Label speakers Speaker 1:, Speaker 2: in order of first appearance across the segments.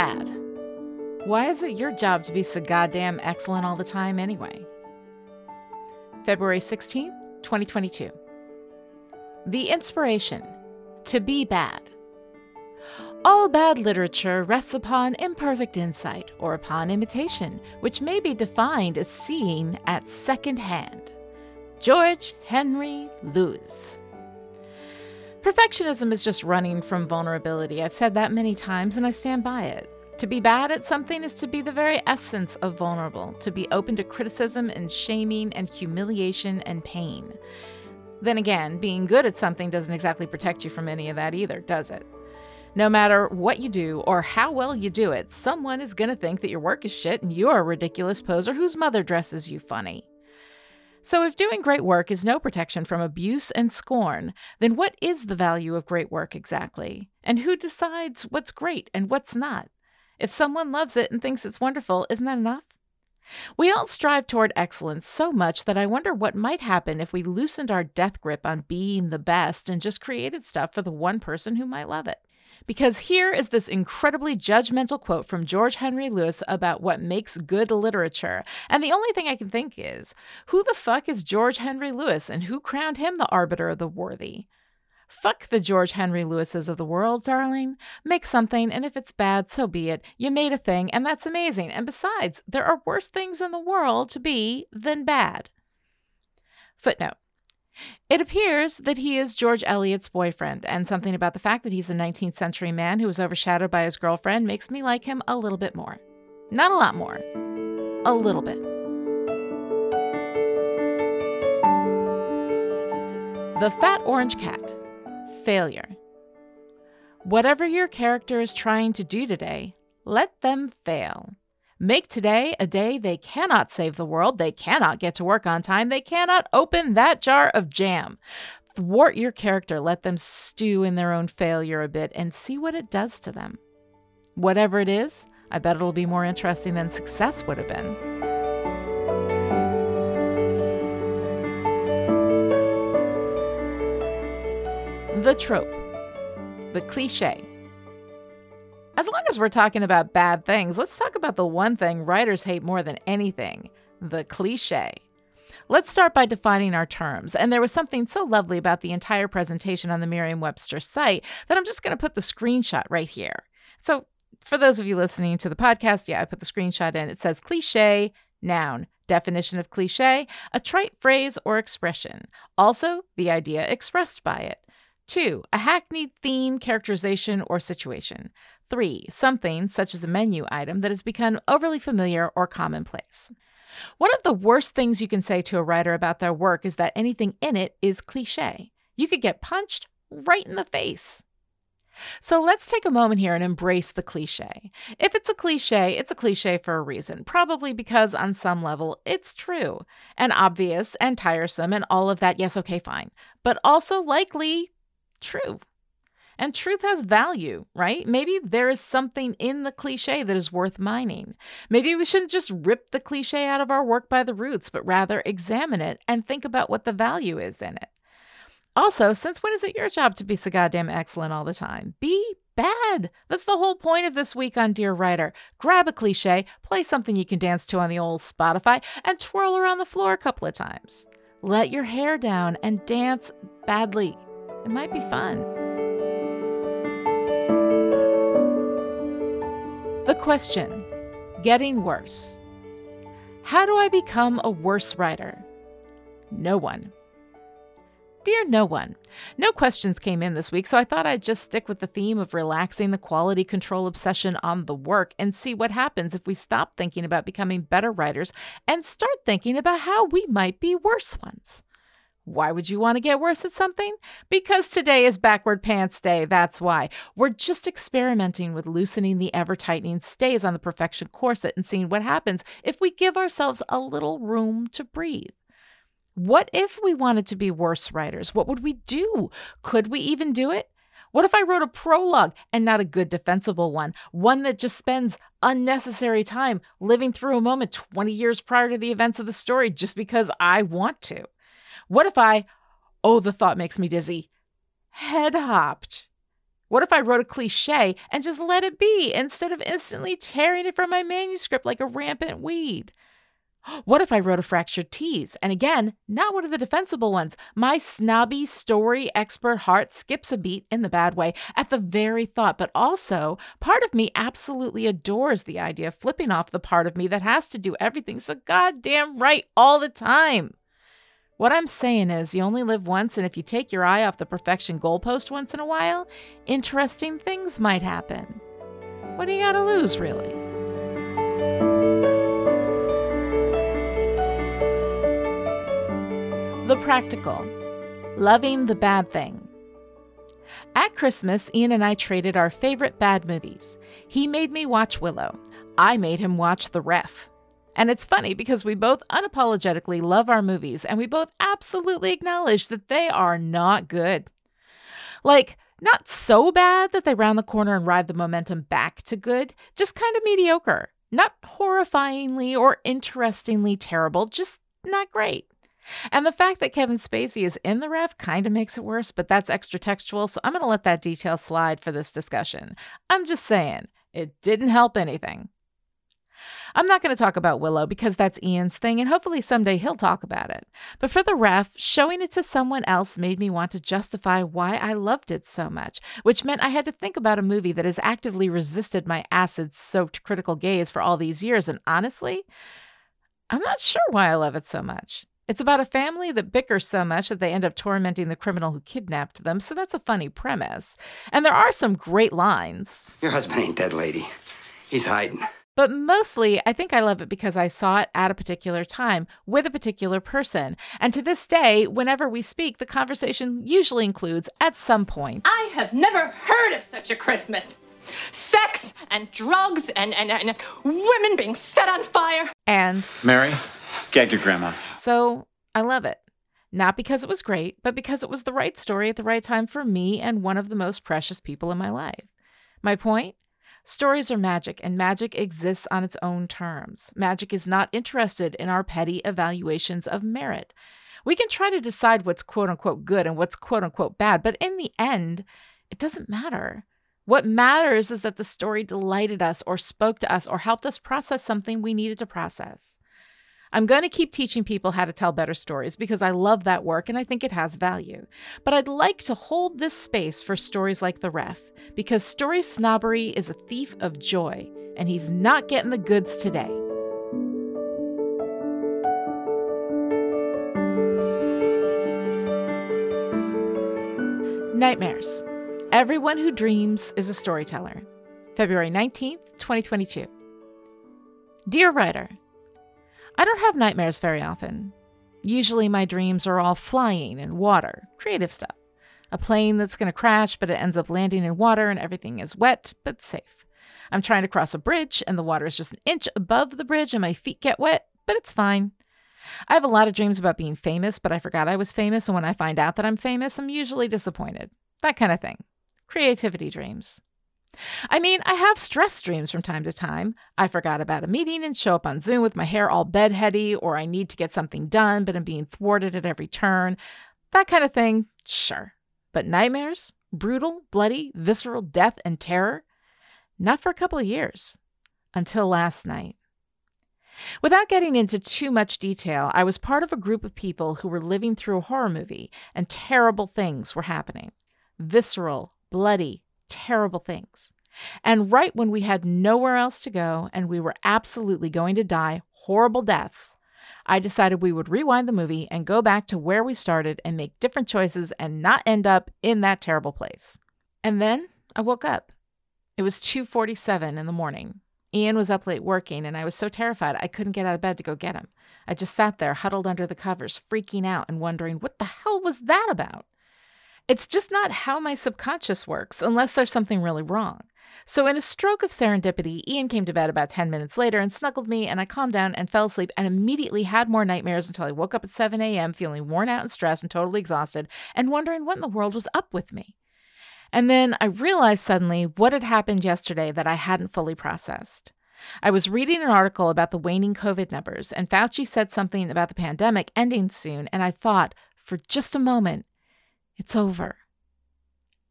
Speaker 1: bad. Why is it your job to be so goddamn excellent all the time anyway? February 16th, 2022. The inspiration to be bad. All bad literature rests upon imperfect insight or upon imitation, which may be defined as seeing at second hand. George Henry Lewes. Perfectionism is just running from vulnerability. I've said that many times and I stand by it. To be bad at something is to be the very essence of vulnerable, to be open to criticism and shaming and humiliation and pain. Then again, being good at something doesn't exactly protect you from any of that either, does it? No matter what you do or how well you do it, someone is going to think that your work is shit and you're a ridiculous poser whose mother dresses you funny. So, if doing great work is no protection from abuse and scorn, then what is the value of great work exactly? And who decides what's great and what's not? If someone loves it and thinks it's wonderful, isn't that enough? We all strive toward excellence so much that I wonder what might happen if we loosened our death grip on being the best and just created stuff for the one person who might love it. Because here is this incredibly judgmental quote from George Henry Lewes about what makes good literature. And the only thing I can think is who the fuck is George Henry Lewes and who crowned him the arbiter of the worthy? Fuck the George Henry Leweses of the world, darling. Make something, and if it's bad, so be it. You made a thing, and that's amazing. And besides, there are worse things in the world to be than bad. Footnote it appears that he is George Eliot's boyfriend, and something about the fact that he's a 19th century man who was overshadowed by his girlfriend makes me like him a little bit more. Not a lot more, a little bit. The Fat Orange Cat Failure. Whatever your character is trying to do today, let them fail. Make today a day they cannot save the world, they cannot get to work on time, they cannot open that jar of jam. Thwart your character, let them stew in their own failure a bit and see what it does to them. Whatever it is, I bet it'll be more interesting than success would have been. The trope, the cliche. As long as we're talking about bad things, let's talk about the one thing writers hate more than anything the cliche. Let's start by defining our terms. And there was something so lovely about the entire presentation on the Merriam Webster site that I'm just going to put the screenshot right here. So, for those of you listening to the podcast, yeah, I put the screenshot in. It says cliche, noun, definition of cliche, a trite phrase or expression. Also, the idea expressed by it. Two, a hackneyed theme, characterization, or situation. Three, something, such as a menu item, that has become overly familiar or commonplace. One of the worst things you can say to a writer about their work is that anything in it is cliche. You could get punched right in the face. So let's take a moment here and embrace the cliche. If it's a cliche, it's a cliche for a reason, probably because on some level it's true and obvious and tiresome and all of that. Yes, okay, fine. But also likely true. And truth has value, right? Maybe there is something in the cliche that is worth mining. Maybe we shouldn't just rip the cliche out of our work by the roots, but rather examine it and think about what the value is in it. Also, since when is it your job to be so goddamn excellent all the time? Be bad. That's the whole point of this week on Dear Writer. Grab a cliche, play something you can dance to on the old Spotify, and twirl around the floor a couple of times. Let your hair down and dance badly. It might be fun. Question Getting worse. How do I become a worse writer? No one. Dear no one, no questions came in this week, so I thought I'd just stick with the theme of relaxing the quality control obsession on the work and see what happens if we stop thinking about becoming better writers and start thinking about how we might be worse ones. Why would you want to get worse at something? Because today is backward pants day, that's why. We're just experimenting with loosening the ever tightening stays on the perfection corset and seeing what happens if we give ourselves a little room to breathe. What if we wanted to be worse writers? What would we do? Could we even do it? What if I wrote a prologue and not a good defensible one? One that just spends unnecessary time living through a moment 20 years prior to the events of the story just because I want to? What if I, oh, the thought makes me dizzy, head hopped What if I wrote a cliche and just let it be instead of instantly tearing it from my manuscript like a rampant weed? What if I wrote a fractured tease? And again, not one of the defensible ones. My snobby story expert heart skips a beat in the bad way at the very thought, but also part of me absolutely adores the idea of flipping off the part of me that has to do everything so goddamn right all the time. What I'm saying is, you only live once, and if you take your eye off the perfection goalpost once in a while, interesting things might happen. What do you got to lose, really? The practical loving the bad thing. At Christmas, Ian and I traded our favorite bad movies. He made me watch Willow. I made him watch The Ref. And it's funny because we both unapologetically love our movies and we both absolutely acknowledge that they are not good. Like, not so bad that they round the corner and ride the momentum back to good, just kind of mediocre. Not horrifyingly or interestingly terrible, just not great. And the fact that Kevin Spacey is in the ref kind of makes it worse, but that's extra textual, so I'm going to let that detail slide for this discussion. I'm just saying, it didn't help anything. I'm not going to talk about Willow because that's Ian's thing, and hopefully someday he'll talk about it. But for the ref, showing it to someone else made me want to justify why I loved it so much, which meant I had to think about a movie that has actively resisted my acid soaked critical gaze for all these years. And honestly, I'm not sure why I love it so much. It's about a family that bickers so much that they end up tormenting the criminal who kidnapped them, so that's a funny premise. And there are some great lines.
Speaker 2: Your husband ain't dead, lady. He's hiding.
Speaker 1: But mostly, I think I love it because I saw it at a particular time with a particular person. And to this day, whenever we speak, the conversation usually includes, at some point,
Speaker 3: I have never heard of such a Christmas. Sex and drugs and, and, and women being set on fire.
Speaker 1: And
Speaker 4: Mary, gag your grandma.
Speaker 1: So I love it. Not because it was great, but because it was the right story at the right time for me and one of the most precious people in my life. My point? Stories are magic, and magic exists on its own terms. Magic is not interested in our petty evaluations of merit. We can try to decide what's quote unquote good and what's quote unquote bad, but in the end, it doesn't matter. What matters is that the story delighted us or spoke to us or helped us process something we needed to process. I'm going to keep teaching people how to tell better stories because I love that work and I think it has value. But I'd like to hold this space for stories like The Ref because story snobbery is a thief of joy and he's not getting the goods today. Nightmares. Everyone who dreams is a storyteller. February 19th, 2022. Dear writer, I don't have nightmares very often. Usually, my dreams are all flying and water, creative stuff. A plane that's going to crash, but it ends up landing in water and everything is wet but safe. I'm trying to cross a bridge and the water is just an inch above the bridge and my feet get wet, but it's fine. I have a lot of dreams about being famous, but I forgot I was famous, and when I find out that I'm famous, I'm usually disappointed. That kind of thing. Creativity dreams. I mean, I have stress dreams from time to time. I forgot about a meeting and show up on Zoom with my hair all bedheady, or I need to get something done, but I'm being thwarted at every turn. That kind of thing, sure. But nightmares? Brutal, bloody, visceral death and terror? Not for a couple of years. Until last night. Without getting into too much detail, I was part of a group of people who were living through a horror movie, and terrible things were happening. Visceral, bloody, terrible things. And right when we had nowhere else to go and we were absolutely going to die horrible deaths, I decided we would rewind the movie and go back to where we started and make different choices and not end up in that terrible place. And then I woke up. It was 2:47 in the morning. Ian was up late working and I was so terrified I couldn't get out of bed to go get him. I just sat there huddled under the covers, freaking out and wondering what the hell was that about? It's just not how my subconscious works unless there's something really wrong. So, in a stroke of serendipity, Ian came to bed about 10 minutes later and snuggled me, and I calmed down and fell asleep and immediately had more nightmares until I woke up at 7 a.m., feeling worn out and stressed and totally exhausted, and wondering what in the world was up with me. And then I realized suddenly what had happened yesterday that I hadn't fully processed. I was reading an article about the waning COVID numbers, and Fauci said something about the pandemic ending soon, and I thought, for just a moment, it's over.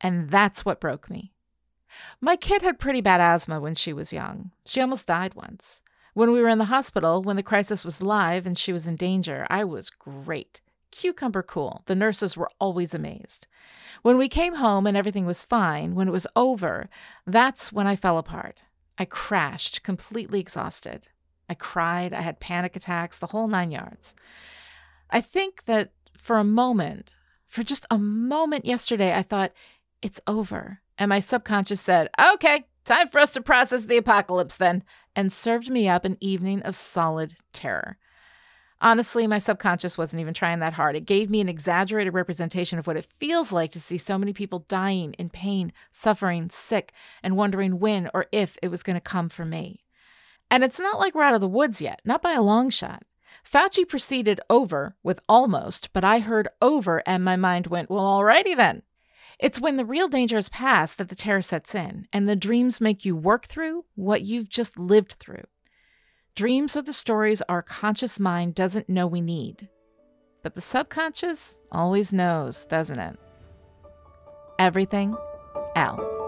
Speaker 1: And that's what broke me. My kid had pretty bad asthma when she was young. She almost died once. When we were in the hospital, when the crisis was live and she was in danger, I was great. Cucumber cool. The nurses were always amazed. When we came home and everything was fine, when it was over, that's when I fell apart. I crashed, completely exhausted. I cried, I had panic attacks, the whole nine yards. I think that for a moment, for just a moment yesterday, I thought, it's over. And my subconscious said, okay, time for us to process the apocalypse then, and served me up an evening of solid terror. Honestly, my subconscious wasn't even trying that hard. It gave me an exaggerated representation of what it feels like to see so many people dying in pain, suffering, sick, and wondering when or if it was going to come for me. And it's not like we're out of the woods yet, not by a long shot. Fauci proceeded over with almost, but I heard over and my mind went, well, alrighty then. It's when the real danger is past that the terror sets in, and the dreams make you work through what you've just lived through. Dreams are the stories our conscious mind doesn't know we need. But the subconscious always knows, doesn't it? Everything, L.